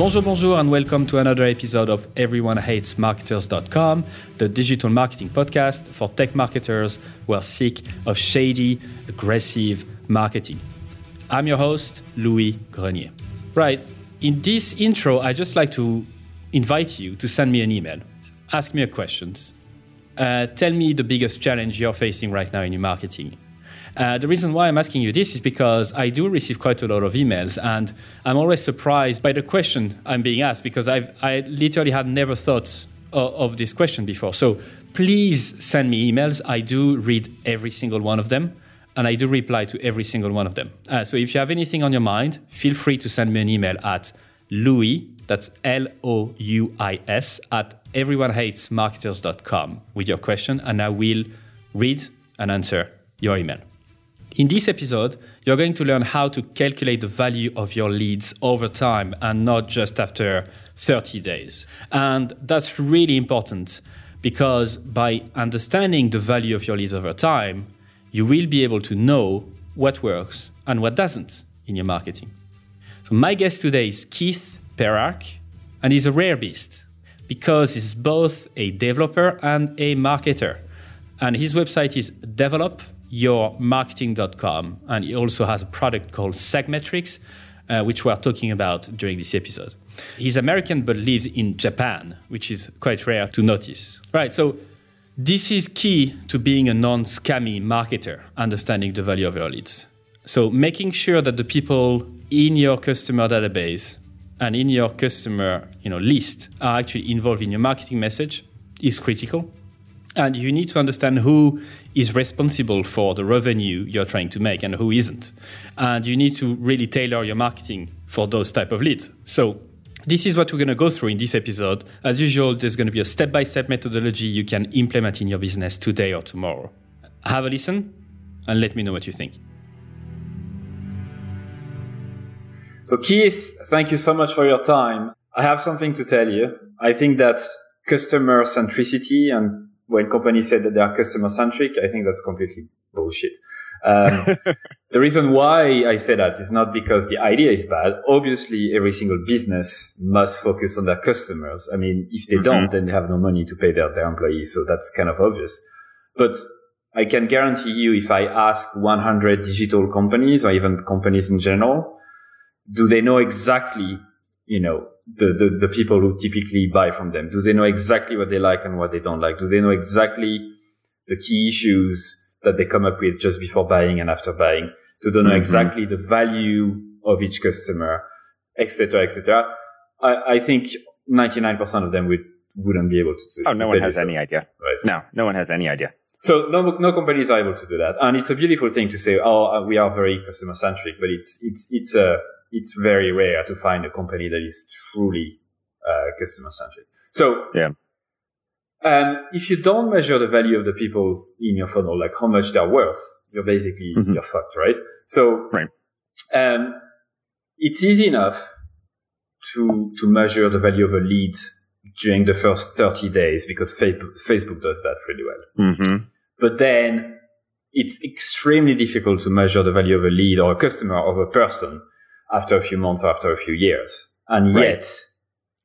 Bonjour, bonjour, and welcome to another episode of EveryoneHatesMarketers.com, the digital marketing podcast for tech marketers who are sick of shady, aggressive marketing. I'm your host, Louis Grenier. Right, in this intro, I just like to invite you to send me an email, ask me a questions, uh, tell me the biggest challenge you're facing right now in your marketing uh, the reason why I'm asking you this is because I do receive quite a lot of emails, and I'm always surprised by the question I'm being asked because I've I literally had never thought of, of this question before. So please send me emails. I do read every single one of them and I do reply to every single one of them. Uh, so if you have anything on your mind, feel free to send me an email at Louis, that's L O U I S, at everyonehatesmarketers.com with your question, and I will read and answer your email. In this episode, you're going to learn how to calculate the value of your leads over time and not just after 30 days. And that's really important because by understanding the value of your leads over time, you will be able to know what works and what doesn't in your marketing. So, my guest today is Keith Perhac, and he's a rare beast because he's both a developer and a marketer. And his website is develop yourmarketing.com. And he also has a product called Segmetrics, uh, which we are talking about during this episode. He's American but lives in Japan, which is quite rare to notice. Right, so this is key to being a non scammy marketer, understanding the value of your leads. So making sure that the people in your customer database and in your customer you know, list are actually involved in your marketing message is critical. And you need to understand who is responsible for the revenue you're trying to make and who isn't. And you need to really tailor your marketing for those type of leads. So this is what we're going to go through in this episode. As usual, there's going to be a step-by-step methodology you can implement in your business today or tomorrow. Have a listen and let me know what you think. So Keith, thank you so much for your time. I have something to tell you. I think that customer centricity and when companies say that they are customer centric, I think that's completely bullshit. Um, the reason why I say that is not because the idea is bad. Obviously, every single business must focus on their customers. I mean, if they mm-hmm. don't, then they have no money to pay their, their employees. So that's kind of obvious. But I can guarantee you, if I ask 100 digital companies or even companies in general, do they know exactly, you know, the, the, the people who typically buy from them? Do they know exactly what they like and what they don't like? Do they know exactly the key issues that they come up with just before buying and after buying? Do they know mm-hmm. exactly the value of each customer, etc., etc.? I, I think 99% of them would, wouldn't be able to. Oh, to no one has any idea. Right. No, no one has any idea. So no, no companies are able to do that. And it's a beautiful thing to say, oh, uh, we are very customer centric, but it's, it's, it's a, it's very rare to find a company that is truly uh, customer centric. So yeah. Um, if you don't measure the value of the people in your funnel, like how much they're worth, you're basically mm-hmm. you're fucked, right? So right. Um, it's easy enough to to measure the value of a lead during the first 30 days because Facebook does that really well. Mm-hmm. But then it's extremely difficult to measure the value of a lead or a customer or a person after a few months or after a few years. And right. yet,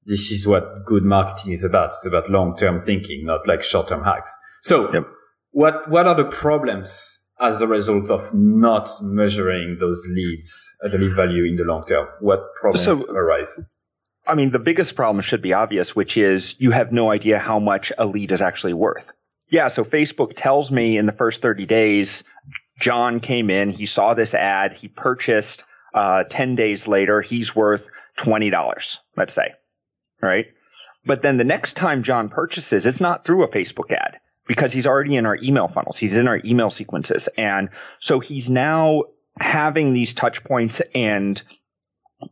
this is what good marketing is about. It's about long-term thinking, not like short-term hacks. So yep. what, what are the problems as a result of not measuring those leads, uh, the lead value in the long term? What problems so, arise? I mean, the biggest problem should be obvious, which is you have no idea how much a lead is actually worth. Yeah. So Facebook tells me in the first 30 days, John came in, he saw this ad, he purchased uh, 10 days later, he's worth $20, let's say. Right. But then the next time John purchases, it's not through a Facebook ad because he's already in our email funnels. He's in our email sequences. And so he's now having these touch points and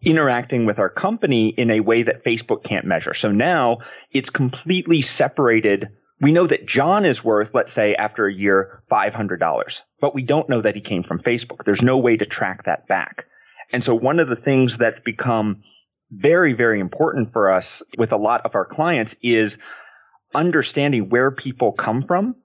interacting with our company in a way that Facebook can't measure. So now it's completely separated. We know that John is worth, let's say, after a year, $500, but we don't know that he came from Facebook. There's no way to track that back. And so one of the things that's become very, very important for us with a lot of our clients is understanding where people come from,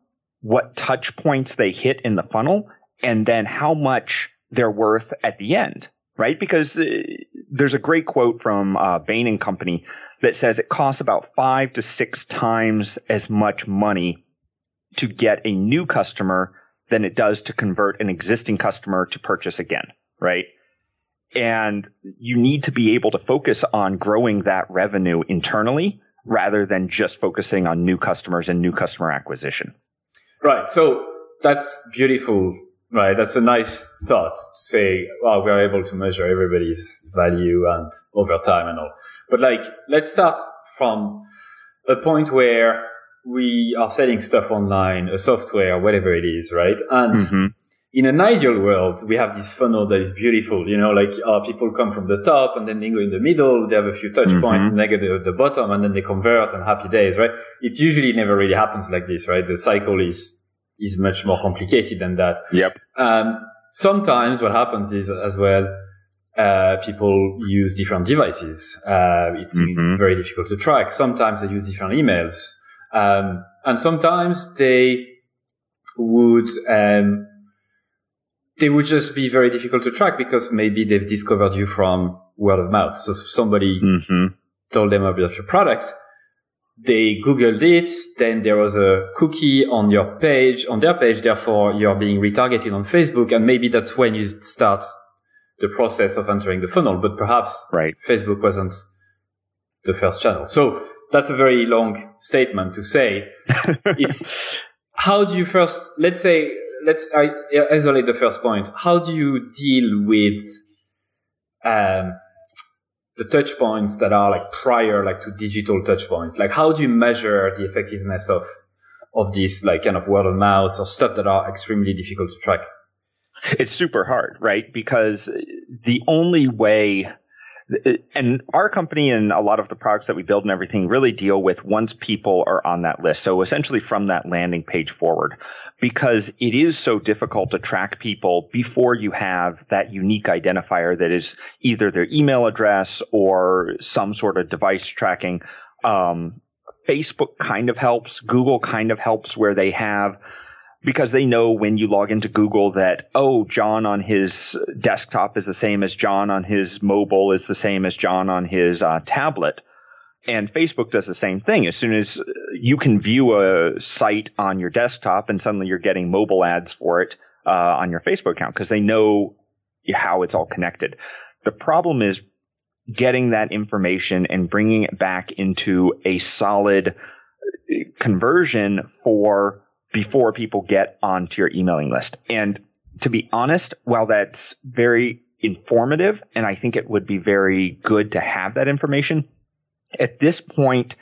what touch points they hit in the funnel, and then how much they're worth at the end, right? Because uh, there's a great quote from uh, Bain and Company that says it costs about five to six times as much money to get a new customer than it does to convert an existing customer to purchase again, right? And you need to be able to focus on growing that revenue internally rather than just focusing on new customers and new customer acquisition. Right. So that's beautiful, right? That's a nice thought to say, well, we are able to measure everybody's value and over time and all. But like, let's start from a point where we are selling stuff online, a software, whatever it is, right? And mm-hmm. In an ideal world, we have this funnel that is beautiful. You know, like uh, people come from the top and then they go in the middle. They have a few touch mm-hmm. points and they go to the bottom and then they convert and happy days, right? It usually never really happens like this, right? The cycle is, is much more complicated than that. Yep. Um, sometimes what happens is as well, uh, people use different devices. Uh, it's mm-hmm. very difficult to track. Sometimes they use different emails. Um, and sometimes they would, um, they would just be very difficult to track because maybe they've discovered you from word of mouth. So somebody mm-hmm. told them about your product. They Googled it. Then there was a cookie on your page, on their page. Therefore, you're being retargeted on Facebook. And maybe that's when you start the process of entering the funnel. But perhaps right. Facebook wasn't the first channel. So that's a very long statement to say. it's how do you first, let's say, let's isolate the first point. How do you deal with, um, the touch points that are like prior, like to digital touch points? Like, how do you measure the effectiveness of, of this, like kind of word of mouth or stuff that are extremely difficult to track? It's super hard, right? Because the only way and our company and a lot of the products that we build and everything really deal with once people are on that list. So essentially from that landing page forward, because it is so difficult to track people before you have that unique identifier that is either their email address or some sort of device tracking. Um, Facebook kind of helps. Google kind of helps where they have because they know when you log into Google that, oh, John on his desktop is the same as John on his mobile is the same as John on his uh, tablet. And Facebook does the same thing. As soon as you can view a site on your desktop and suddenly you're getting mobile ads for it uh, on your Facebook account because they know how it's all connected. The problem is getting that information and bringing it back into a solid conversion for before people get onto your emailing list. And to be honest, while that's very informative and I think it would be very good to have that information, at this point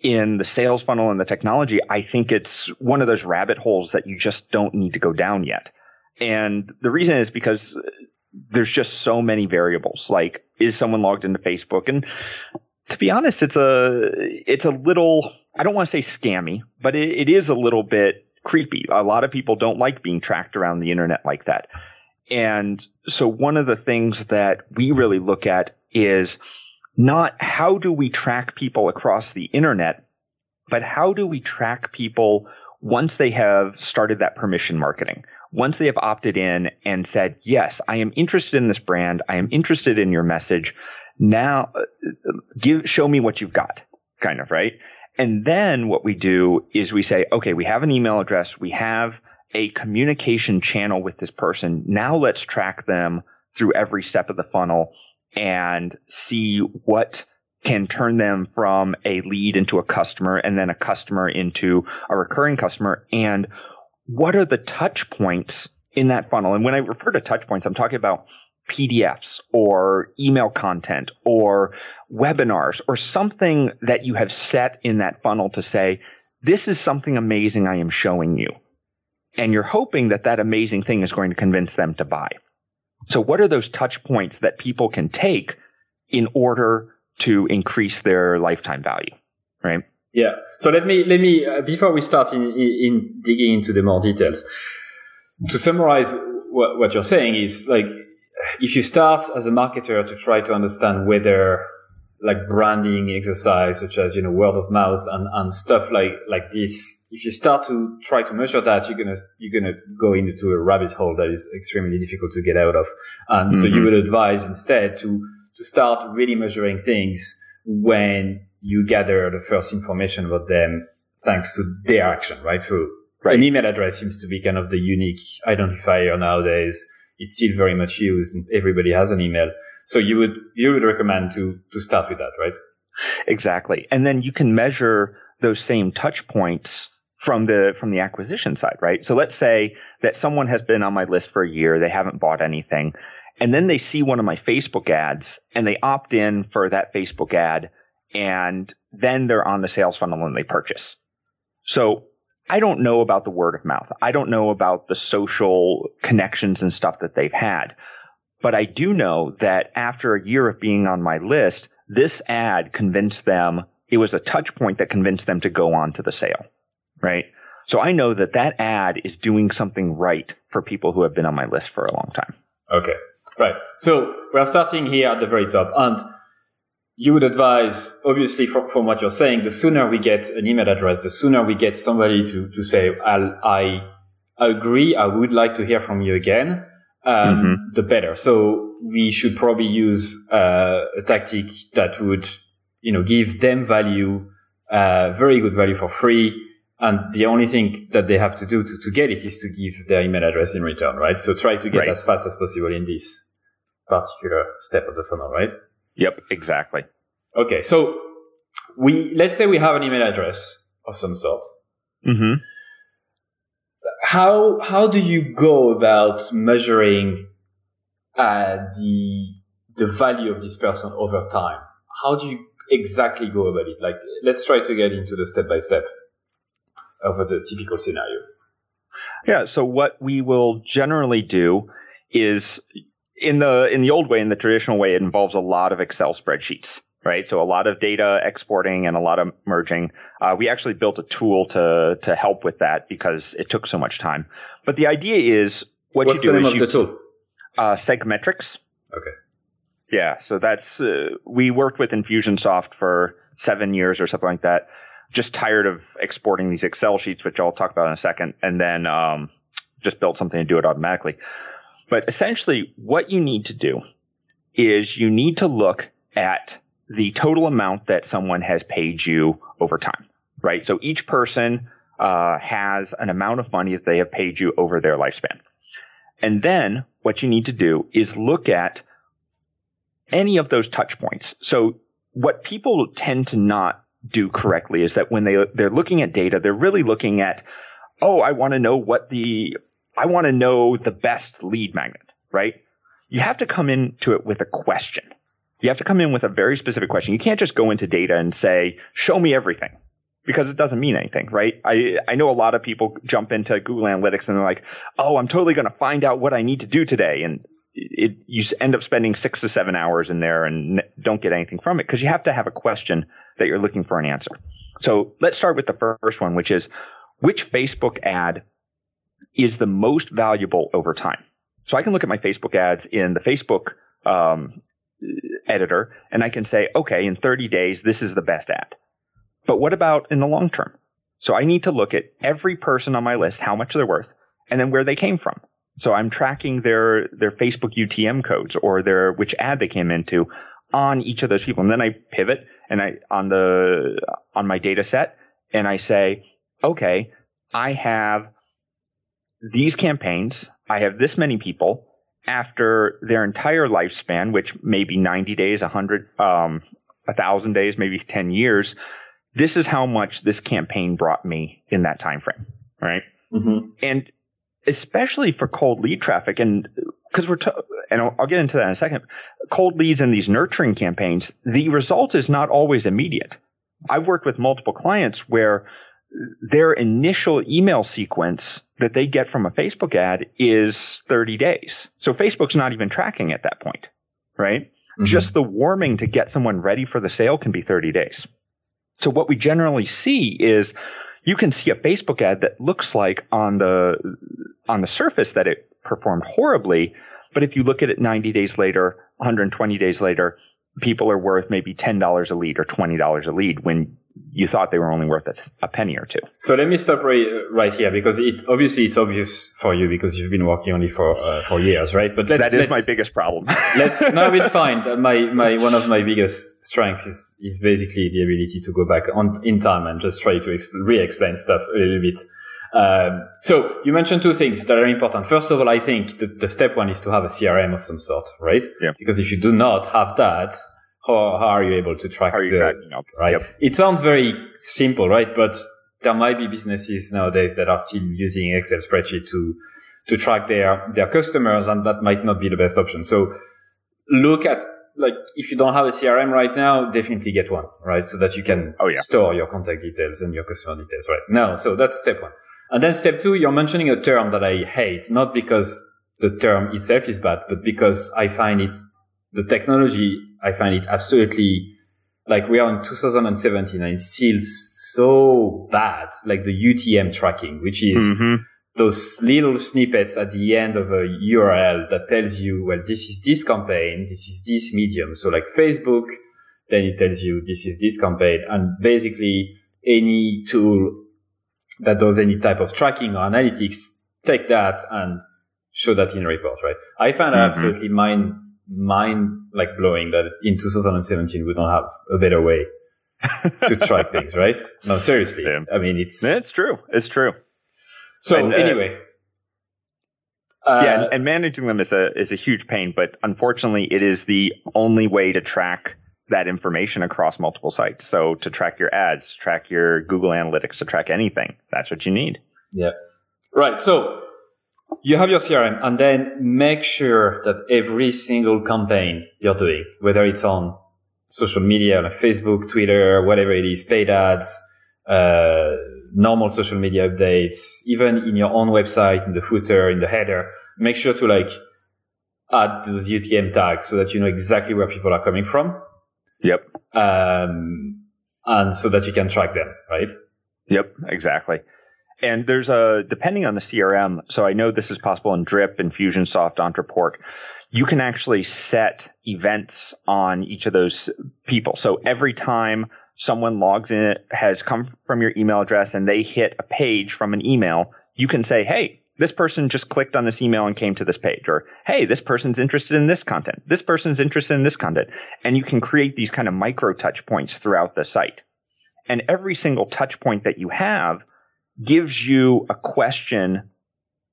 in the sales funnel and the technology, I think it's one of those rabbit holes that you just don't need to go down yet. And the reason is because there's just so many variables. Like, is someone logged into Facebook? And to be honest, it's a, it's a little, I don't want to say scammy, but it, it is a little bit creepy. A lot of people don't like being tracked around the internet like that. And so one of the things that we really look at is not how do we track people across the internet, but how do we track people once they have started that permission marketing? Once they have opted in and said, yes, I am interested in this brand. I am interested in your message. Now give, show me what you've got kind of, right? And then what we do is we say, okay, we have an email address. We have a communication channel with this person. Now let's track them through every step of the funnel and see what can turn them from a lead into a customer and then a customer into a recurring customer. And what are the touch points in that funnel? And when I refer to touch points, I'm talking about PDFs or email content or webinars or something that you have set in that funnel to say, this is something amazing I am showing you. And you're hoping that that amazing thing is going to convince them to buy. So what are those touch points that people can take in order to increase their lifetime value? Right. Yeah. So let me, let me, uh, before we start in, in, in, digging into the more details, to summarize what, what you're saying is like, if you start as a marketer to try to understand whether like branding exercise such as you know word of mouth and, and stuff like like this if you start to try to measure that you're gonna you're gonna go into a rabbit hole that is extremely difficult to get out of and mm-hmm. so you mm-hmm. would advise instead to to start really measuring things when you gather the first information about them thanks to their action, right? So right. an email address seems to be kind of the unique identifier nowadays. It's still very much used. Everybody has an email. So you would, you would recommend to, to start with that, right? Exactly. And then you can measure those same touch points from the from the acquisition side, right? So let's say that someone has been on my list for a year, they haven't bought anything, and then they see one of my Facebook ads and they opt in for that Facebook ad and then they're on the sales funnel and they purchase. So I don't know about the word of mouth. I don't know about the social connections and stuff that they've had. But I do know that after a year of being on my list, this ad convinced them, it was a touch point that convinced them to go on to the sale, right? So I know that that ad is doing something right for people who have been on my list for a long time. Okay. Right. So we're starting here at the very top. And you would advise, obviously, from, from what you're saying, the sooner we get an email address, the sooner we get somebody to, to say, I'll, I agree, I would like to hear from you again, um, mm-hmm. the better. So we should probably use uh, a tactic that would, you know, give them value, uh, very good value for free. And the only thing that they have to do to, to get it is to give their email address in return, right? So try to get right. as fast as possible in this particular step of the funnel, right? Yep, exactly. Okay, so we let's say we have an email address of some sort. Mm-hmm. How how do you go about measuring uh, the the value of this person over time? How do you exactly go about it? Like, let's try to get into the step by step of the typical scenario. Yeah. So what we will generally do is in the in the old way, in the traditional way, it involves a lot of Excel spreadsheets, right? So a lot of data exporting and a lot of merging. Uh, we actually built a tool to to help with that because it took so much time. But the idea is what What's you do is you, the tool? Uh, Segmetrics. Okay. Yeah, so that's uh, we worked with Infusionsoft for seven years or something like that. Just tired of exporting these Excel sheets, which I'll talk about in a second, and then um, just built something to do it automatically. But essentially, what you need to do is you need to look at the total amount that someone has paid you over time, right? So each person uh, has an amount of money that they have paid you over their lifespan. And then what you need to do is look at any of those touch points. So what people tend to not do correctly is that when they they're looking at data, they're really looking at, oh, I want to know what the I want to know the best lead magnet, right? You have to come into it with a question. You have to come in with a very specific question. You can't just go into data and say, show me everything because it doesn't mean anything, right? I, I know a lot of people jump into Google Analytics and they're like, oh, I'm totally going to find out what I need to do today. And it, you end up spending six to seven hours in there and don't get anything from it because you have to have a question that you're looking for an answer. So let's start with the first one, which is which Facebook ad is the most valuable over time. So I can look at my Facebook ads in the Facebook um, editor and I can say, okay, in 30 days, this is the best ad. But what about in the long term? So I need to look at every person on my list, how much they're worth, and then where they came from. So I'm tracking their their Facebook UTM codes or their which ad they came into on each of those people. And then I pivot and I on the on my data set and I say, okay, I have these campaigns, I have this many people after their entire lifespan, which may be 90 days, 100, um, 1,000 days, maybe 10 years. This is how much this campaign brought me in that time frame, right? Mm-hmm. And especially for cold lead traffic, and because we're, t- and I'll, I'll get into that in a second, cold leads and these nurturing campaigns, the result is not always immediate. I've worked with multiple clients where their initial email sequence that they get from a Facebook ad is 30 days. So Facebook's not even tracking at that point, right? Mm-hmm. Just the warming to get someone ready for the sale can be 30 days. So what we generally see is you can see a Facebook ad that looks like on the on the surface that it performed horribly, but if you look at it 90 days later, 120 days later, people are worth maybe $10 a lead or $20 a lead when you thought they were only worth a, a penny or two. So let me stop right, right here because it obviously it's obvious for you because you've been working only for uh, for years, right? But let's, that is my biggest problem. let's no, it's fine. My my one of my biggest strengths is is basically the ability to go back on in time and just try to exp- re-explain stuff a little bit. Um, so you mentioned two things that are important. First of all, I think the, the step one is to have a CRM of some sort, right? Yeah. Because if you do not have that, how, how are you able to track the, right? Yep. It sounds very simple, right? But there might be businesses nowadays that are still using Excel spreadsheet to, to track their, their customers and that might not be the best option. So look at like if you don't have a CRM right now, definitely get one, right? So that you can oh, yeah. store your contact details and your customer details, right? Now, so that's step one. And then step two, you're mentioning a term that I hate, not because the term itself is bad, but because I find it, the technology, I find it absolutely like we are in 2017 and it's still so bad, like the UTM tracking, which is mm-hmm. those little snippets at the end of a URL that tells you, well, this is this campaign, this is this medium. So like Facebook, then it tells you this is this campaign and basically any tool that does any type of tracking or analytics take that and show that in a report, right? I find mm-hmm. absolutely mind, mind like blowing that in 2017 we don't have a better way to track things, right? No, seriously. Yeah. I mean, it's. It's true. It's true. So and, uh, anyway. Uh, yeah, and, and managing them is a is a huge pain, but unfortunately, it is the only way to track that information across multiple sites. So to track your ads, track your Google Analytics, to track anything, that's what you need. Yeah. Right. So you have your CRM and then make sure that every single campaign you're doing, whether it's on social media, like Facebook, Twitter, whatever it is, paid ads, uh, normal social media updates, even in your own website, in the footer, in the header, make sure to like add those UTM tags so that you know exactly where people are coming from Yep. Um, and so that you can track them, right? Yep, exactly. And there's a, depending on the CRM, so I know this is possible in Drip, Infusionsoft, Ontraport. You can actually set events on each of those people. So every time someone logs in, it has come from your email address and they hit a page from an email, you can say, Hey, this person just clicked on this email and came to this page or hey this person's interested in this content this person's interested in this content and you can create these kind of micro touch points throughout the site and every single touch point that you have gives you a question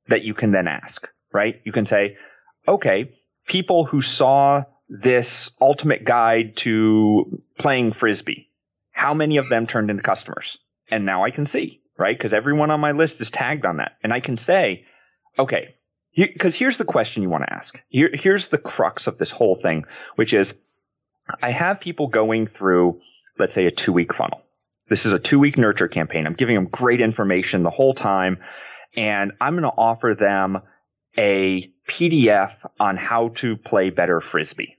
that you can then ask right you can say okay people who saw this ultimate guide to playing frisbee how many of them turned into customers and now i can see right? Because everyone on my list is tagged on that. And I can say, okay, because here's the question you want to ask. Here, here's the crux of this whole thing, which is I have people going through, let's say, a two week funnel. This is a two week nurture campaign. I'm giving them great information the whole time. And I'm going to offer them a PDF on how to play better frisbee.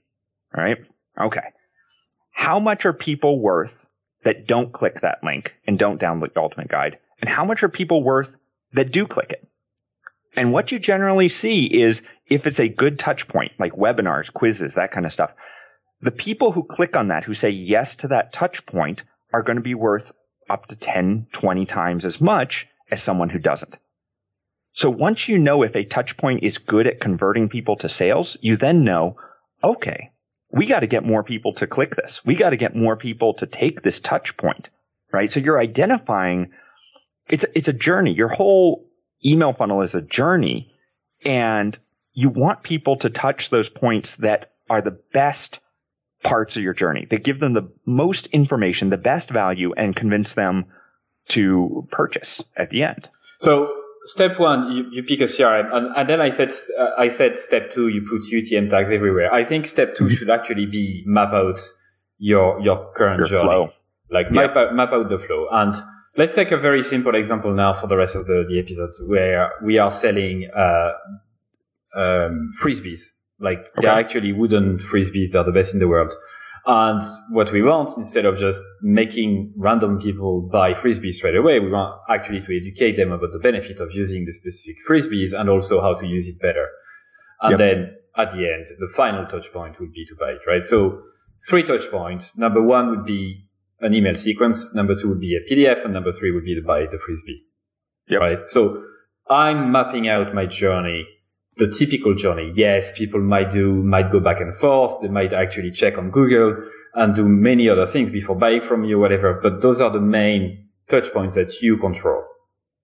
Right? Okay. How much are people worth that don't click that link and don't download the ultimate guide? and how much are people worth that do click it? And what you generally see is if it's a good touch point, like webinars, quizzes, that kind of stuff, the people who click on that, who say yes to that touch point, are going to be worth up to 10, 20 times as much as someone who doesn't. So once you know if a touch point is good at converting people to sales, you then know, okay, we got to get more people to click this. We got to get more people to take this touch point, right? So you're identifying it's it's a journey. Your whole email funnel is a journey, and you want people to touch those points that are the best parts of your journey. That give them the most information, the best value, and convince them to purchase at the end. So step one, you, you pick a CRM, and, and then I said uh, I said step two, you put UTM tags everywhere. I think step 2 mm-hmm. should actually be map out your your current your journey, flow. like map out, map out the flow and Let's take a very simple example now for the rest of the, the episodes where we are selling uh, um, frisbees. Like okay. they're actually wooden frisbees. They're the best in the world. And what we want, instead of just making random people buy frisbees straight away, we want actually to educate them about the benefit of using the specific frisbees and also how to use it better. And yep. then at the end, the final touch point would be to buy it, right? So three touch points. Number one would be an email sequence. Number two would be a PDF, and number three would be to buy the frisbee. Yep. Right. So I'm mapping out my journey, the typical journey. Yes, people might do, might go back and forth. They might actually check on Google and do many other things before buying from you, whatever. But those are the main touch points that you control.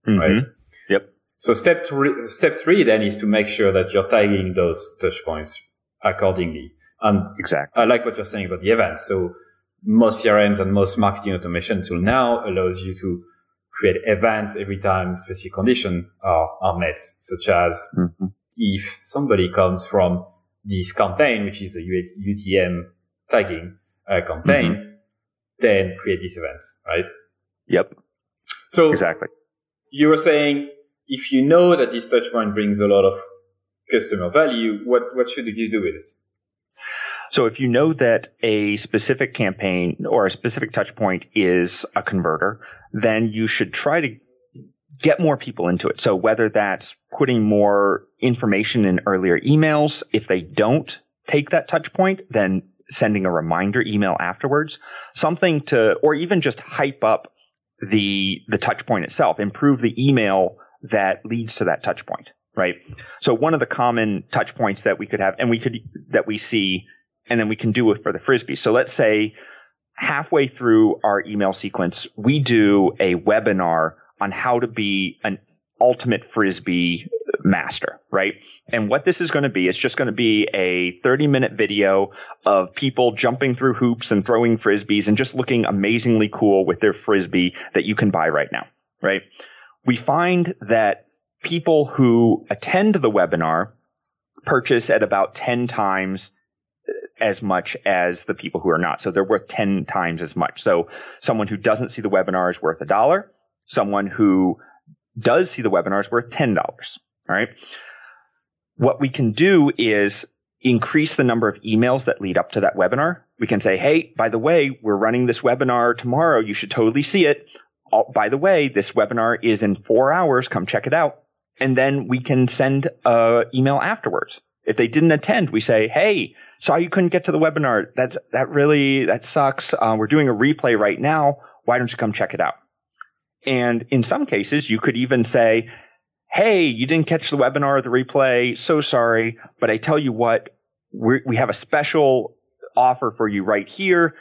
Mhm. Right. Yep. So step three, step three then is to make sure that you're tagging those touch points accordingly. And Exactly. I like what you're saying about the events. So most CRMs and most marketing automation tool now allows you to create events every time specific conditions are, are met, such as Mhm. If somebody comes from this campaign, which is a UTM tagging uh, campaign, then create this event, right? Yep. So Exactly. you were saying if you know that this touch point brings a lot of customer value, what, what should you do with it? So if you know that a specific campaign or a specific touch point is a converter, then you should try to get more people into it. So whether that's putting more information in earlier emails, if they don't take that touch point, then sending a reminder email afterwards, something to, or even just hype up the, the touch point itself, improve the email that leads to that touch point, right? So one of the common touch points that we could have, and we could, that we see and then we can do it for the frisbee. So let's say halfway through our email sequence, we do a webinar on how to be an ultimate frisbee master, right? And what this is going to be, it's just going to be a 30 minute video of people jumping through hoops and throwing frisbees and just looking amazingly cool with their frisbee that you can buy right now, right? We find that people who attend the webinar purchase at about 10 times uh, as much as the people who are not. So they're worth 10 times as much. So someone who doesn't see the webinar is worth a dollar. Someone who does see the webinar is worth $10. All right. What we can do is increase the number of emails that lead up to that webinar. We can say, Hey, by the way, we're running this webinar tomorrow. You should totally see it. Oh, by the way, this webinar is in four hours. Come check it out. And then we can send a email afterwards. If they didn't attend, we say, Hey, saw you couldn't get to the webinar. That's, that really, that sucks. Uh, we're doing a replay right now. Why don't you come check it out? And in some cases, you could even say, Hey, you didn't catch the webinar or the replay. So sorry. But I tell you what, we have a special offer for you right here.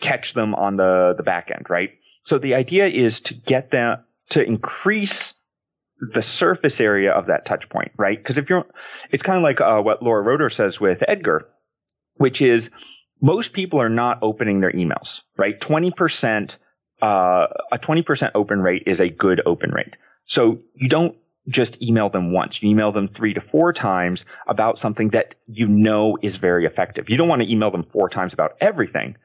Catch them on the, the back end, right? So the idea is to get them to increase the surface area of that touch point, right? Because if you're, it's kind of like uh, what Laura Roeder says with Edgar, which is most people are not opening their emails, right? 20%, uh, a 20% open rate is a good open rate. So you don't just email them once. You email them three to four times about something that you know is very effective. You don't want to email them four times about everything.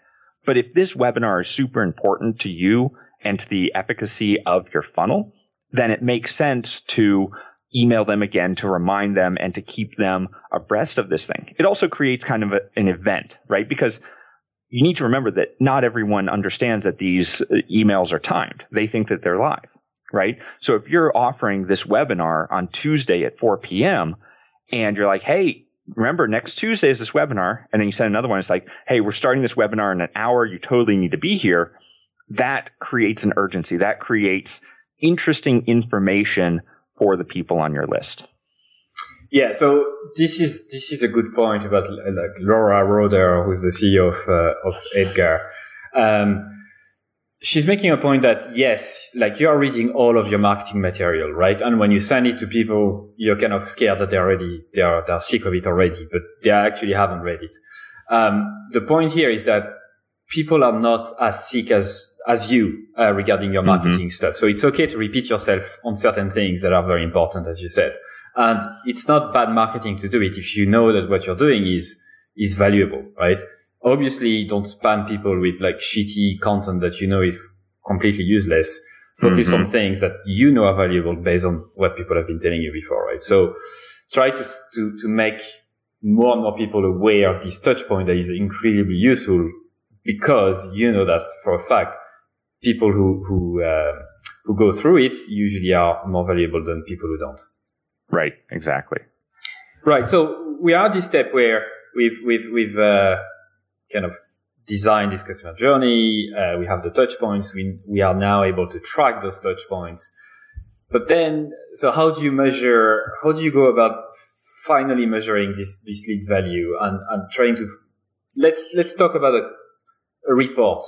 But if this webinar is super important to you and to the efficacy of your funnel, then it makes sense to email them again to remind them and to keep them abreast of this thing. It also creates kind of a, an event, right? Because you need to remember that not everyone understands that these uh, emails are timed. They think that they're live, right? So if you're offering this webinar on Tuesday at 4 p.m. and you're like, Hey, remember next Tuesday is this webinar. And then you send another one. It's like, Hey, we're starting this webinar in an hour. You totally need to be here. That creates an urgency. That creates interesting information for the people on your list. Yeah, so this is this is a good point about like Laura Roeder, who's the CEO of uh, of Edgar. Um, she's making a point that yes, like you are reading all of your marketing material, right? And when you send it to people, you're kind of scared that they're already they are they're sick of it already, but they actually haven't read it. Um, the point here is that people are not as sick as as you uh, regarding your marketing mm-hmm. stuff. So it's okay to repeat yourself on certain things that are very important, as you said. And it's not bad marketing to do it if you know that what you're doing is is valuable, right? Obviously, don't spam people with like shitty content that you know is completely useless. Focus mm-hmm. on things that you know are valuable based on what people have been telling you before, right? So try to to to make more and more people aware of this touch point that is incredibly useful because you know that for a fact people who who uh, who go through it usually are more valuable than people who don't. Right. Exactly. Right. So we are at this step where we've we've we've uh, kind of designed this customer journey. Uh, we have the touch points. We, we are now able to track those touch points. But then, so how do you measure, how do you go about finally measuring this, this lead value and, and trying to, let's, let's talk about a, a report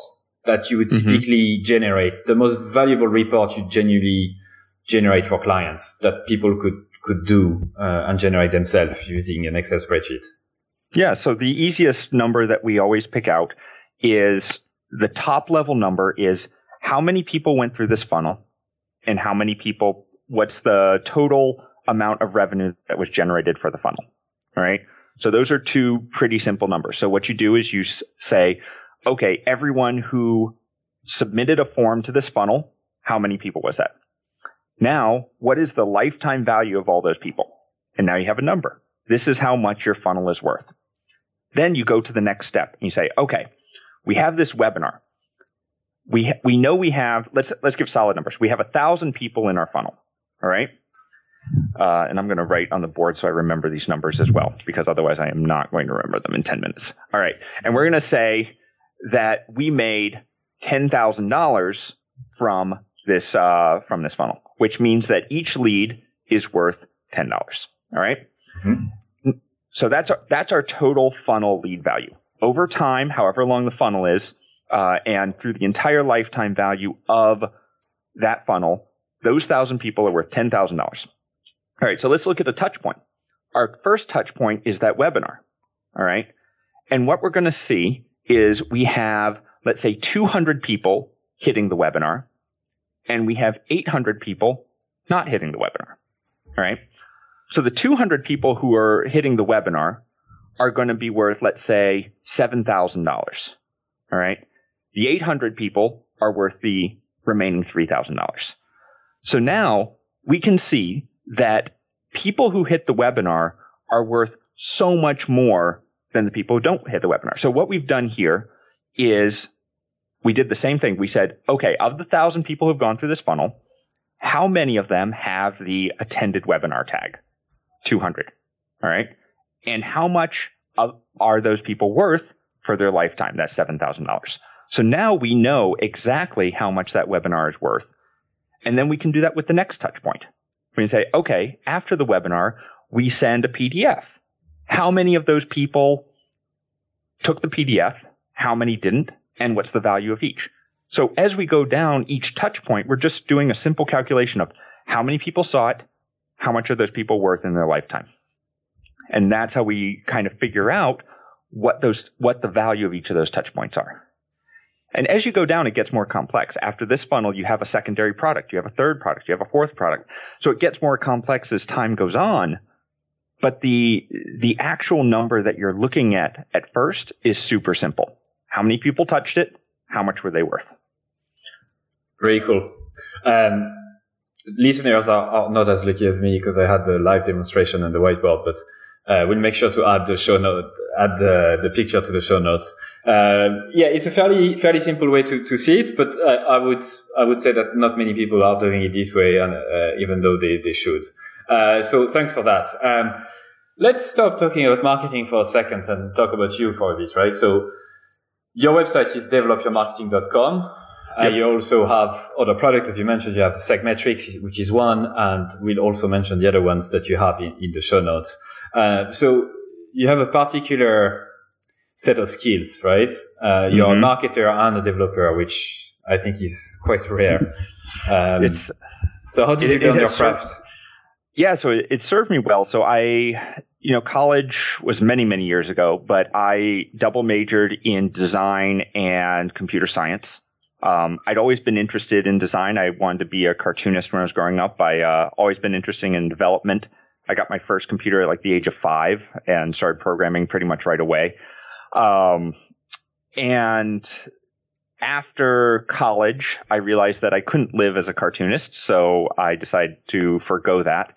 that you would mm-hmm. typically generate, the most valuable report you genuinely generate for clients that people could, could do uh, and generate themselves using an Excel spreadsheet. Yeah. So the easiest number that we always pick out is the top level number is how many people went through this funnel and how many people, what's the total amount of revenue that was generated for the funnel. All right. So those are two pretty simple numbers. So what you do is you say, okay, everyone who submitted a form to this funnel, how many people was that? Now, what is the lifetime value of all those people? And now you have a number. This is how much your funnel is worth. Then you go to the next step and you say, okay, we have this webinar. We, ha- we know we have, let's, let's give solid numbers. We have a thousand people in our funnel. All right. Uh, and I'm going to write on the board so I remember these numbers as well, because otherwise I am not going to remember them in 10 minutes. All right. And we're going to say that we made $10,000 from this, uh, from this funnel, which means that each lead is worth $10. All right. mm-hmm. So that's our, that's our total funnel lead value. Over time, however long the funnel is, uh, and through the entire lifetime value of that funnel, those thousand people are worth ten thousand dollars. All right, so let's look at the touch point. Our first touch point is that webinar. All right, and what we're going to see is we have, let's say, 200 people hitting the webinar, and we have 800 people not hitting the webinar. All right. So the 200 people who are hitting the webinar are going to be worth, let's say, $7,000. All right. The 800 people are worth the remaining $3,000. So now we can see that people who hit the webinar are worth so much more than the people who don't hit the webinar. So what we've done here is we did the same thing. We said, okay, of the thousand people who've gone through this funnel, how many of them have the attended webinar tag? 200. All right. And how much of, are those people worth for their lifetime? That's $7,000. So now we know exactly how much that webinar is worth. And then we can do that with the next touch point. We can say, okay, after the webinar, we send a PDF. How many of those people took the PDF? How many didn't? And what's the value of each? So as we go down each touch point, we're just doing a simple calculation of how many people saw it, how much are those people worth in their lifetime? And that's how we kind of figure out what those, what the value of each of those touch points are. And as you go down, it gets more complex. After this funnel, you have a secondary product, you have a third product, you have a fourth product. So it gets more complex as time goes on. But the, the actual number that you're looking at at first is super simple. How many people touched it? How much were they worth? Very cool. Um, listeners are, are not as lucky as me because I had the live demonstration and the whiteboard, but uh, we'll make sure to add the show note, add the, the picture to the show notes. Uh, yeah, it's a fairly fairly simple way to, to see it, but I, I would I would say that not many people are doing it this way, and uh, even though they they should. Uh, so thanks for that. Um, let's stop talking about marketing for a second and talk about you for a bit, right? So your website is developyourmarketing.com. Uh, you also have other products, as you mentioned. You have Segmetrics, which is one, and we'll also mention the other ones that you have in, in the show notes. Uh, so you have a particular set of skills, right? Uh, you're mm-hmm. a marketer and a developer, which I think is quite rare. Um, it's so how did it, you build your craft? Served, yeah, so it, it served me well. So I, you know, college was many, many years ago, but I double majored in design and computer science. Um, I'd always been interested in design. I wanted to be a cartoonist when I was growing up. I uh, always been interested in development. I got my first computer at like the age of five and started programming pretty much right away. Um, and after college, I realized that I couldn't live as a cartoonist, so I decided to forego that.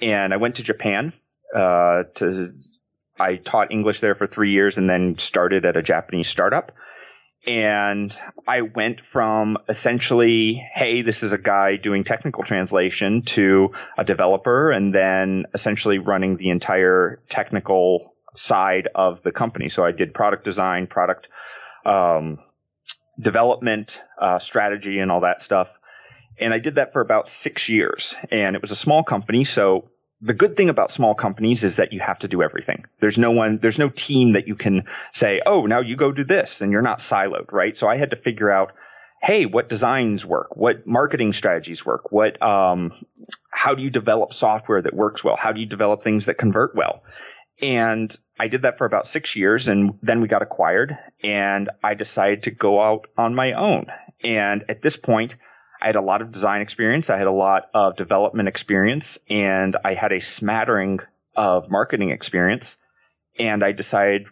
And I went to Japan. Uh, to I taught English there for three years, and then started at a Japanese startup. And I went from essentially, hey, this is a guy doing technical translation to a developer and then essentially running the entire technical side of the company. So I did product design, product um, development, uh, strategy, and all that stuff. And I did that for about six years. And it was a small company. So the good thing about small companies is that you have to do everything. There's no one, there's no team that you can say, oh, now you go do this and you're not siloed, right? So I had to figure out, hey, what designs work? What marketing strategies work? What, um, how do you develop software that works well? How do you develop things that convert well? And I did that for about six years and then we got acquired and I decided to go out on my own. And at this point, I had a lot of design experience. I had a lot of development experience and I had a smattering of marketing experience. And I decided,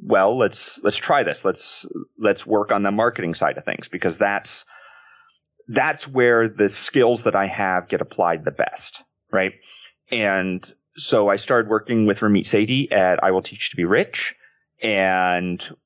well, let's, let's try this. Let's, let's work on the marketing side of things because that's, that's where the skills that I have get applied the best. Right. And so I started working with Ramit Sethi at I Will Teach to Be Rich and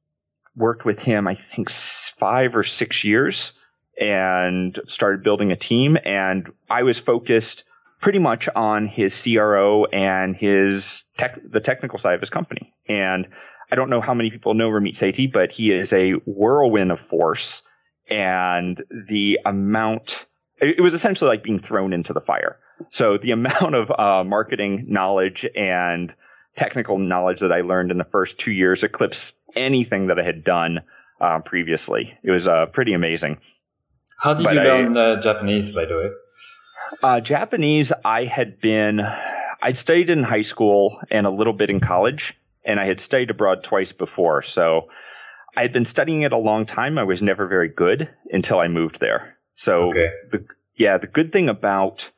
worked with him, I think five or six years and started building a team. And I was focused pretty much on his CRO and his tech, the technical side of his company. And I don't know how many people know Ramit Sethi, but he is a whirlwind of force and the amount, it was essentially like being thrown into the fire. So the amount of uh, marketing knowledge and technical knowledge that I learned in the first two years eclipsed anything that I had done uh, previously. It was uh, pretty amazing. How did but you learn uh, Japanese, by the way? Uh, Japanese, I had been, I'd studied in high school and a little bit in college, and I had studied abroad twice before. So I had been studying it a long time. I was never very good until I moved there. So okay. the yeah, the good thing about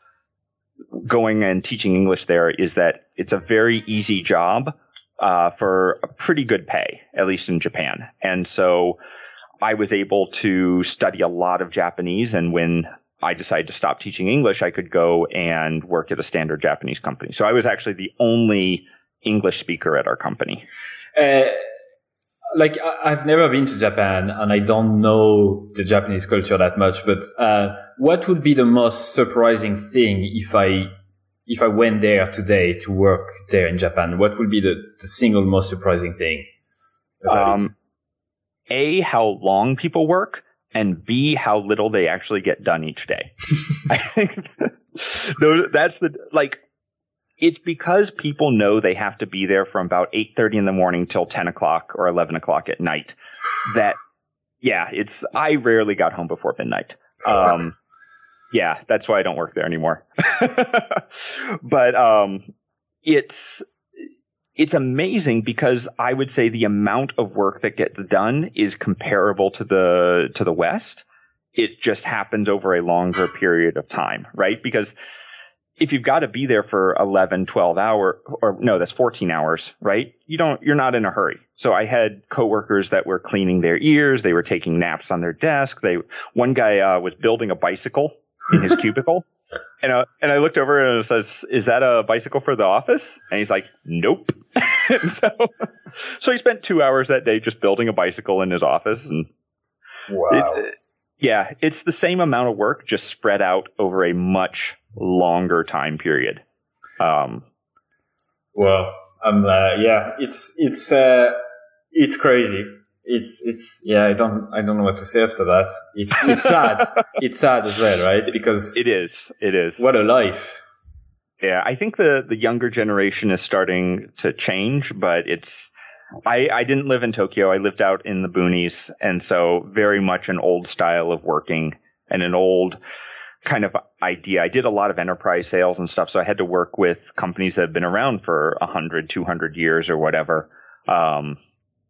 going and teaching English there is that it's a very easy job uh, for a pretty good pay, at least in Japan. And so I was able to study a lot of Japanese. And when I decided to stop teaching English, I could go and work at a standard Japanese company. So I was actually the only English speaker at our company. Uh, like I've never been to Japan and I don't know the Japanese culture that much, but uh, what would be the most surprising thing if I if I went there today to work there in Japan? What would be the, the single most surprising thing? Um, a, how long people work, and B, how little they actually get done each day. I think that's the like. It's because people know they have to be there from about eight thirty in the morning till ten o'clock or eleven o'clock at night. That, yeah, it's. I rarely got home before midnight. Um, yeah, that's why I don't work there anymore. but um, it's it's amazing because I would say the amount of work that gets done is comparable to the to the West. It just happens over a longer period of time, right? Because if you've got to be there for 11, 12 hour or no, that's 14 hours, right? You don't, you're not in a hurry. So I had coworkers that were cleaning their ears. They were taking naps on their desk. They, one guy, uh, was building a bicycle in his cubicle and uh, and I looked over and it says, "Is that a bicycle for the office?" And he's like, "Nope." so, so he spent two hours that day just building a bicycle in his office, and wow, it's, yeah, it's the same amount of work just spread out over a much longer time period. Um, well, um, uh, yeah, it's it's uh, it's crazy it's it's yeah i don't i don't know what to say after that. It's it's sad. It's sad as well right? Because it is. It is. what a life. Yeah i think the the younger generation is starting to change but it's i i didn't live in tokyo. I lived out in the boonies and so very much an old style of working and an old kind of idea. I did a lot of enterprise sales and stuff so i had to work with companies that have been around for 100 200 years or whatever. Um,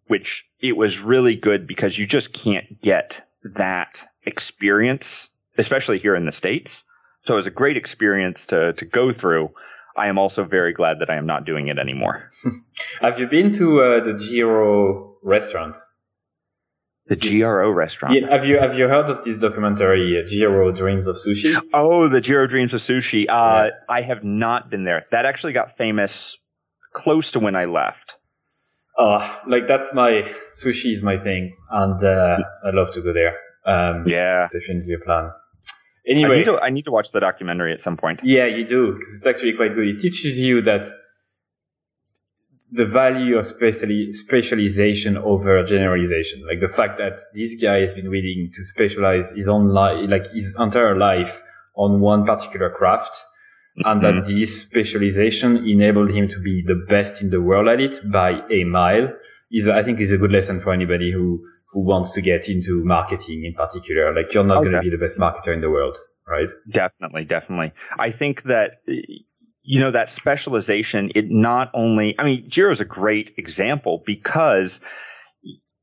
which it was really good because you just can't get that experience, especially here in the States. So it was a great experience to, to go through. I am also very glad that I am not doing it anymore. Have you been to uh, the Jiro restaurant? The Jiro restaurant. Yeah, have you have you heard of this documentary, uh, Jiro Dreams of Sushi? Oh, the Jiro Dreams of Sushi. Uh, yeah. I have not been there. That actually got famous close to when I left. Uh, like that's my sushi is my thing, and uh, I love to go there. Um, yeah, definitely a plan. Anyway, I need, to, I need to watch the documentary at some point. Yeah, you do because it's actually quite good. It teaches you that the value of specially specialization over generalization. Like the fact that this guy has been willing to specialize his own life, like his entire life on one particular craft. Mm-hmm. And that mm-hmm. this specialization enabled him to be the best in the world at it by a mile is, I think is a good lesson for anybody who, who wants to get into marketing in particular. Like you're not okay. going to be the best marketer in the world, right? Definitely, definitely. I think that you know, that specialization, it not only, I mean, Jiro is a great example because,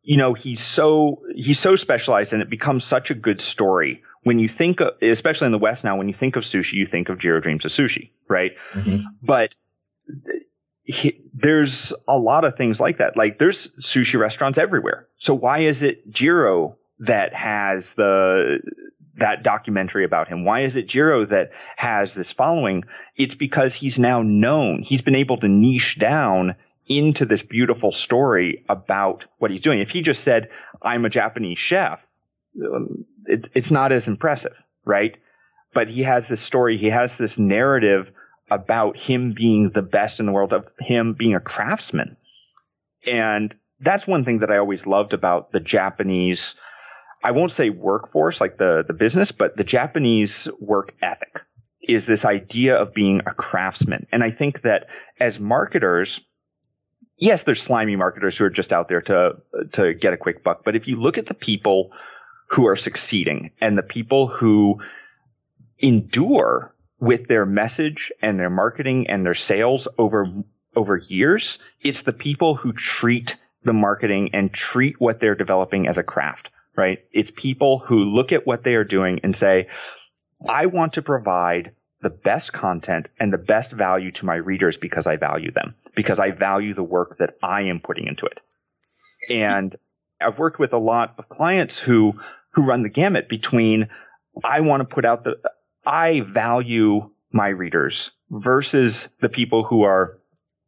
you know, he's so, he's so specialized and it becomes such a good story. When you think of, especially in the West now, when you think of sushi, you think of Jiro Dreams of Sushi, right? Mm-hmm. But he, there's a lot of things like that. Like there's sushi restaurants everywhere. So why is it Jiro that has the that documentary about him? Why is it Jiro that has this following? It's because he's now known. He's been able to niche down into this beautiful story about what he's doing. If he just said, I'm a Japanese chef, it's, it's not as impressive, right? But he has this story, he has this narrative about him being the best in the world, of him being a craftsman. And that's one thing that I always loved about the Japanese I won't say workforce like the, the business, but the Japanese work ethic is this idea of being a craftsman. And I think that as marketers, yes, there's slimy marketers who are just out there to, to get a quick buck. But if you look at the people who are succeeding and the people who endure with their message and their marketing and their sales over, over years, it's the people who treat the marketing and treat what they're developing as a craft right? It's people who look at what they are doing and say, I want to provide the best content and the best value to my readers because I value them, because I value the work that I am putting into it. And I've worked with a lot of clients who, who run the gamut between I want to put out the, I value my readers versus the people who are,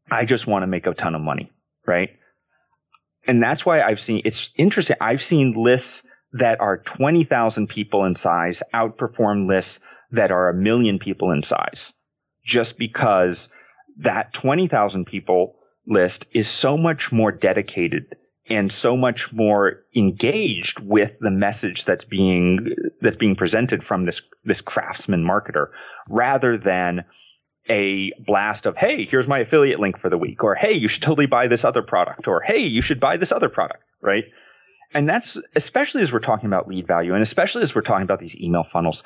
I just want to make a ton of money, right? And that's why I've seen, it's interesting. I've seen lists that are 20,000 people in size outperform lists that are a million people in size just because that 20,000 people list is so much more dedicated and so much more engaged with the message that's being that's being presented from this this craftsman marketer rather than a blast of, hey, here's my affiliate link for the week, or hey, you should totally buy this other product, or hey, you should buy this other product, right? And that's especially as we're talking about lead value, and especially as we're talking about these email funnels.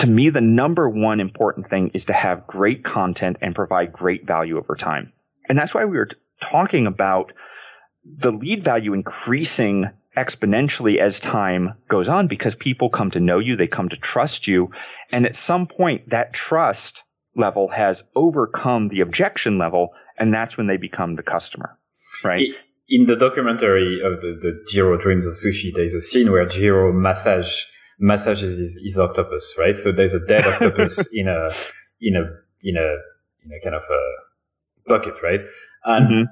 To me, the number one important thing is to have great content and provide great value over time. And that's why we were talking about the lead value increasing exponentially as time goes on because people come to know you, they come to trust you. And at some point, that trust level has overcome the objection level, and that's when they become the customer, right? In the documentary of the, the Jiro Dreams of Sushi, there's a scene where Jiro massage massages his, his octopus, right? So there's a dead octopus in a in a in a in a kind of a bucket, right? And mm-hmm.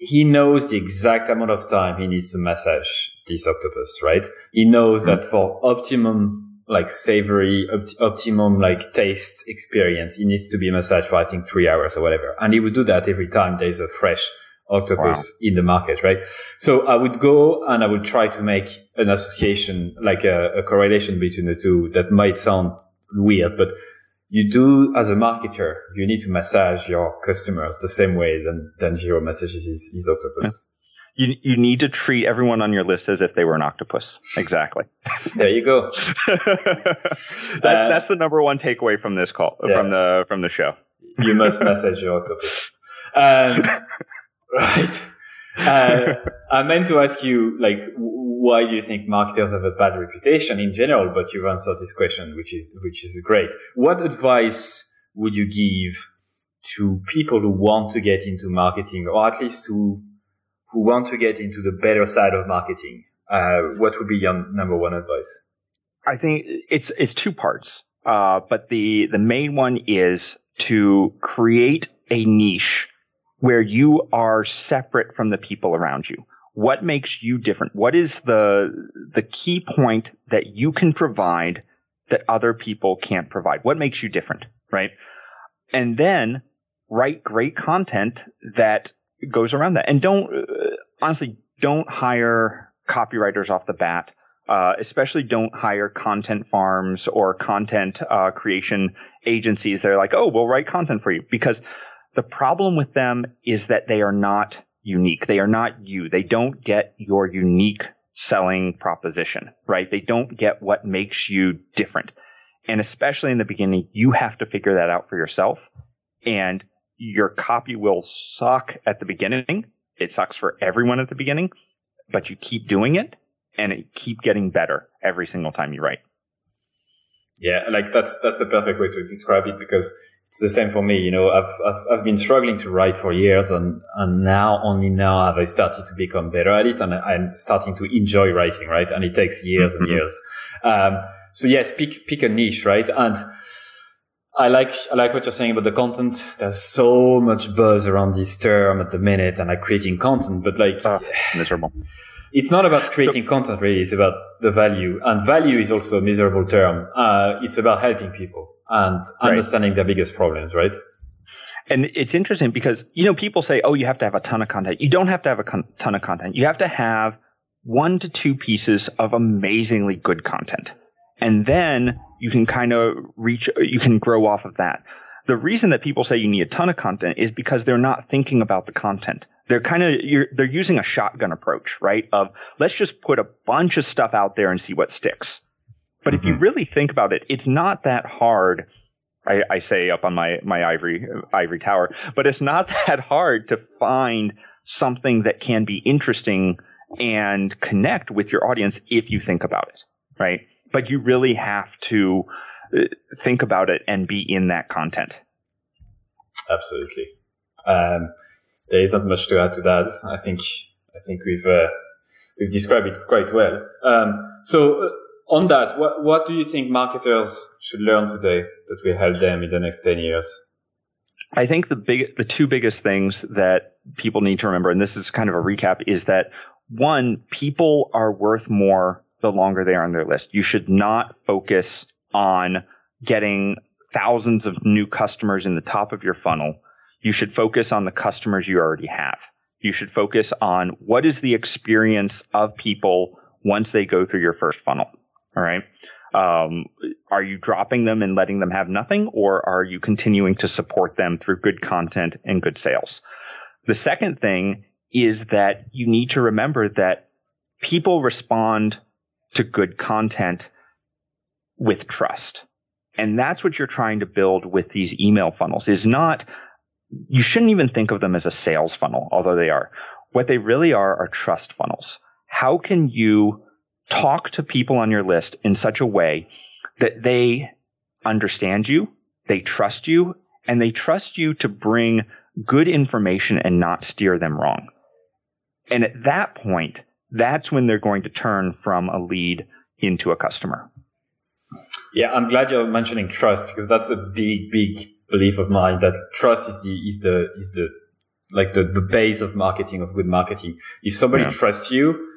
He knows the exact amount of time he needs to massage this octopus, right? He knows mm-hmm. that for optimum like savory, opt- optimum like taste experience. It needs to be massaged for I think three hours or whatever. And he would do that every time there's a fresh octopus wow. in the market, right? So I would go and I would try to make an association, like a, a correlation between the two that might sound weird, but you do as a marketer, you need to massage your customers the same way than, than Jiro massages his, his octopus. You, you need to treat everyone on your list as if they were an octopus. Exactly. there you go. that, uh, that's the number one takeaway from this call, yeah. from the from the show. You must message your octopus. Um, right. Uh, I meant to ask you, like, why do you think marketers have a bad reputation in general? But you've answered this question, which is which is great. What advice would you give to people who want to get into marketing, or at least to who want to get into the better side of marketing, uh, what would be your number one advice? I think it's it's two parts, uh, but the the main one is to create a niche where you are separate from the people around you. What makes you different? What is the the key point that you can provide that other people can't provide? What makes you different, right? And then write great content that goes around that. And don't uh, honestly don't hire copywriters off the bat. Uh, especially don't hire content farms or content uh, creation agencies that are like, oh, we'll write content for you. Because the problem with them is that they are not unique. They are not you. They don't get your unique selling proposition, right? They don't get what makes you different. And especially in the beginning, you have to figure that out for yourself. And your copy will suck at the beginning. It sucks for everyone at the beginning, but you keep doing it and it keep getting better every single time you write. Yeah, like that's that's a perfect way to describe it because it's the same for me. You know, I've, I've, I've been struggling to write for years and, and now only now have I started to become better at it and I'm starting to enjoy writing, right? And it takes years mm-hmm. and years. Um, so yes, pick, pick a niche, right? And I like, I like what you're saying about the content. There's so much buzz around this term at the minute and like creating content, but like, uh, miserable. It's not about creating content really. It's about the value and value is also a miserable term. Uh, it's about helping people and understanding right. their biggest problems, right? And it's interesting because, you know, people say, oh, you have to have a ton of content. You don't have to have a con- ton of content. You have to have one to two pieces of amazingly good content. And then you can kind of reach, you can grow off of that. The reason that people say you need a ton of content is because they're not thinking about the content. They're kind of, they're using a shotgun approach, right? Of let's just put a bunch of stuff out there and see what sticks. But mm-hmm. if you mm-hmm. really think about it, it's not that hard. I, I, say up on my, my ivory, ivory tower, but it's not that hard to find something that can be interesting and connect with your audience if you think about it, right? But you really have to uh, think about it and be in that content. Absolutely. Um, there isn't much to add to that. I think I think we've uh, we've described it quite well. Um, so uh, on that, what, what do you think marketers should learn today that will help them in the next 10 years? I think the big, the two biggest things that people need to remember, and this is kind of a recap, is that one, people are worth more the longer they are on their list. You should not focus on getting thousands of new customers in the top of your funnel. You should focus on the customers you already have. You should focus on what is the experience of people once they go through your first funnel. All right. Um, are you dropping them and letting them have nothing, or are you continuing to support them through good content and good sales? The second thing is that you need to remember that people respond to good content with trust. And that's what you're trying to build with these email funnels is not, you shouldn't even think of them as a sales funnel, although they are. What they really are are trust funnels. How can you talk to people on your list in such a way that they understand you, they trust you, and they trust you to bring good information and not steer them wrong. And at that point, that's when they're going to turn from a lead into a customer. Yeah, I'm glad you're mentioning trust because that's a big, big belief of mine that trust is the is the is the like the, the base of marketing of good marketing. If somebody yeah. trusts you,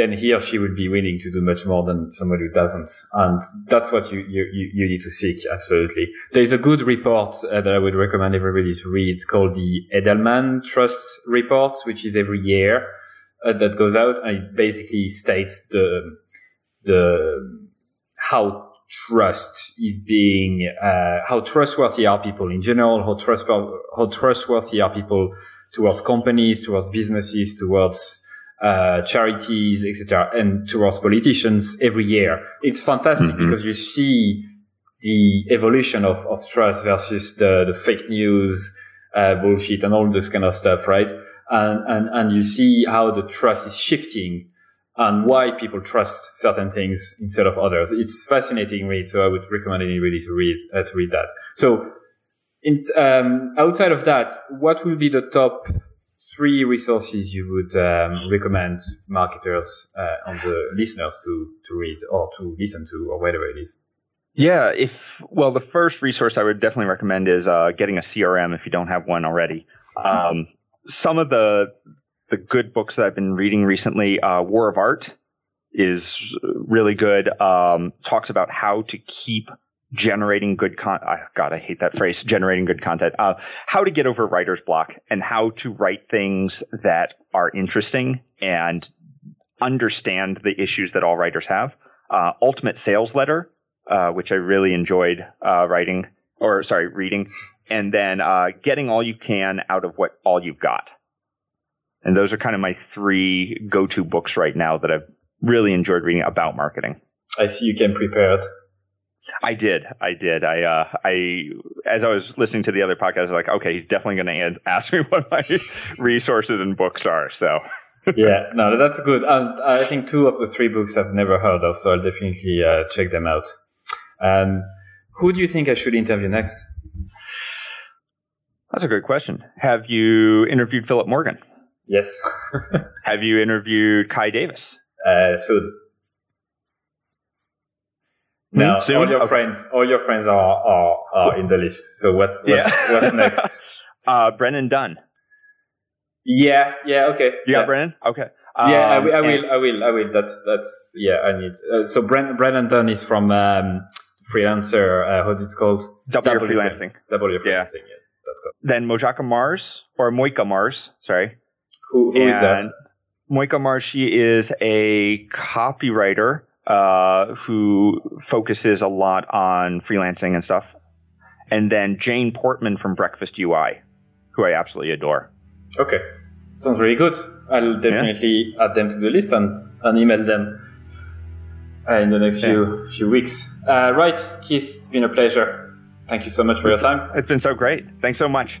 then he or she will be willing to do much more than somebody who doesn't. And that's what you, you, you need to seek. Absolutely. There's a good report uh, that I would recommend everybody to read It's called the Edelman Trust Report, which is every year uh, that goes out and it basically states the, the, how trust is being, uh, how trustworthy are people in general, how, trust, how trustworthy are people towards companies, towards businesses, towards, uh, charities, etc., and towards politicians every year. It's fantastic mm-hmm. because you see the evolution of, of trust versus the, the fake news, uh, bullshit and all this kind of stuff, right? And, and, and you see how the trust is shifting and why people trust certain things instead of others. It's fascinating read. So I would recommend anybody to read, uh, to read that. So in, um, outside of that, what will be the top three resources you would um, recommend marketers uh, on the listeners to to read or to listen to or whatever it is? Yeah, if well, the first resource I would definitely recommend is uh, getting a CRM if you don't have one already. Um, some of the the good books that I've been reading recently, uh, War of Art is really good. Um, talks about how to keep generating good con. Uh, God, I hate that phrase. Generating good content. Uh, how to get over writer's block and how to write things that are interesting and understand the issues that all writers have. Uh, Ultimate Sales Letter, uh, which I really enjoyed uh, writing or sorry reading, and then uh, getting all you can out of what all you've got. And those are kind of my three go-to books right now that I've really enjoyed reading about marketing. I see you came prepared. I did. I did. I, uh, I, as I was listening to the other podcast, I was like, okay, he's definitely going to ask me what my resources and books are. So, yeah, no, that's good. And I think two of the three books I've never heard of, so I'll definitely uh, check them out. Um, who do you think I should interview next? That's a great question. Have you interviewed Philip Morgan? Yes. Have you interviewed Kai Davis? Uh, soon. Hmm, no, soon? all your okay. friends, all your friends are, are, are in the list. So what, what's, yeah. what's next? Uh, Brennan Dunn. Yeah, yeah, okay. You yeah. got Brennan? Okay. Um, yeah, I, will, I will, I will, I will. That's, that's, yeah, I need. Uh, so Brennan, Brennan Dunn is from, um, freelancer, uh, what it's called? W, w freelancing. W freelancing, yeah. yeah. Then Mojaka Mars, or Mojca Mars, sorry. Who, who is that? Mojca Mars, she is a copywriter uh, who focuses a lot on freelancing and stuff. And then Jane Portman from Breakfast UI, who I absolutely adore. Okay. Sounds really good. I'll definitely yeah. add them to the list and, and email them uh, in the next yeah. few few weeks. Uh, right, Keith, it's been a pleasure. Thank you so much for it's, your time. It's been so great. Thanks so much.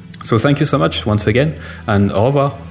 So thank you so much once again and au revoir.